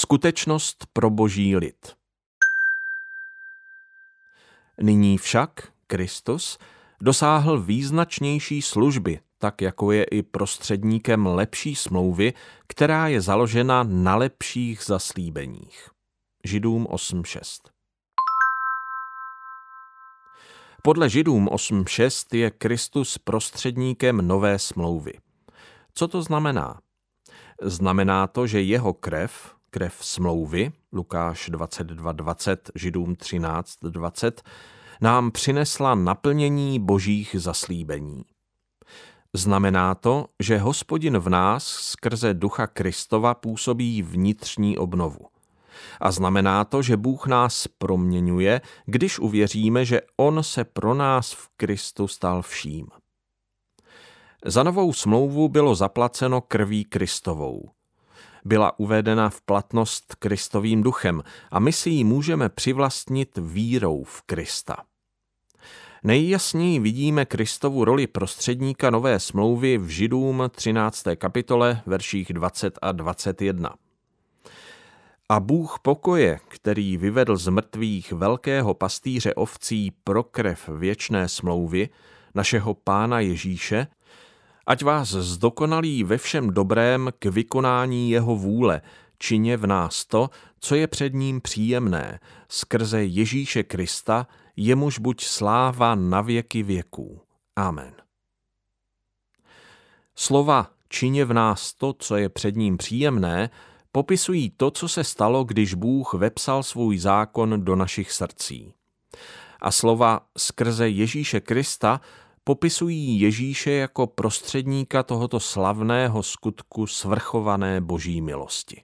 Skutečnost pro boží lid. Nyní však Kristus dosáhl význačnější služby, tak jako je i prostředníkem lepší smlouvy, která je založena na lepších zaslíbeních. Židům 8.6 Podle Židům 8.6 je Kristus prostředníkem nové smlouvy. Co to znamená? Znamená to, že jeho krev, krev smlouvy, Lukáš 22.20, Židům 13.20, nám přinesla naplnění božích zaslíbení. Znamená to, že hospodin v nás skrze ducha Kristova působí vnitřní obnovu. A znamená to, že Bůh nás proměňuje, když uvěříme, že On se pro nás v Kristu stal vším. Za novou smlouvu bylo zaplaceno krví Kristovou. Byla uvedena v platnost Kristovým duchem a my si ji můžeme přivlastnit vírou v Krista. Nejjasněji vidíme Kristovu roli prostředníka nové smlouvy v Židům 13. kapitole, verších 20 a 21. A Bůh pokoje, který vyvedl z mrtvých velkého pastýře ovcí pro krev věčné smlouvy, našeho pána Ježíše, ať vás zdokonalí ve všem dobrém k vykonání jeho vůle, čině v nás to, co je před ním příjemné, skrze Ježíše Krista, jemuž buď sláva na věky věků. Amen. Slova čině v nás to, co je před ním příjemné, popisují to, co se stalo, když Bůh vepsal svůj zákon do našich srdcí. A slova skrze Ježíše Krista popisují Ježíše jako prostředníka tohoto slavného skutku svrchované boží milosti.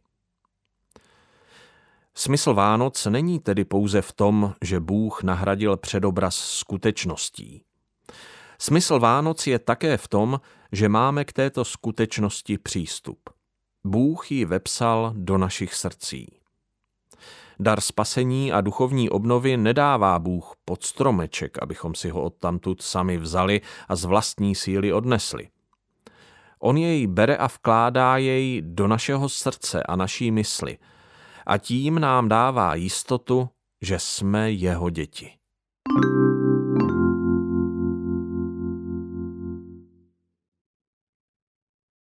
Smysl Vánoc není tedy pouze v tom, že Bůh nahradil předobraz skutečností. Smysl Vánoc je také v tom, že máme k této skutečnosti přístup. Bůh ji vepsal do našich srdcí. Dar spasení a duchovní obnovy nedává Bůh pod stromeček, abychom si ho odtamtud sami vzali a z vlastní síly odnesli. On jej bere a vkládá jej do našeho srdce a naší mysli a tím nám dává jistotu, že jsme jeho děti. thank you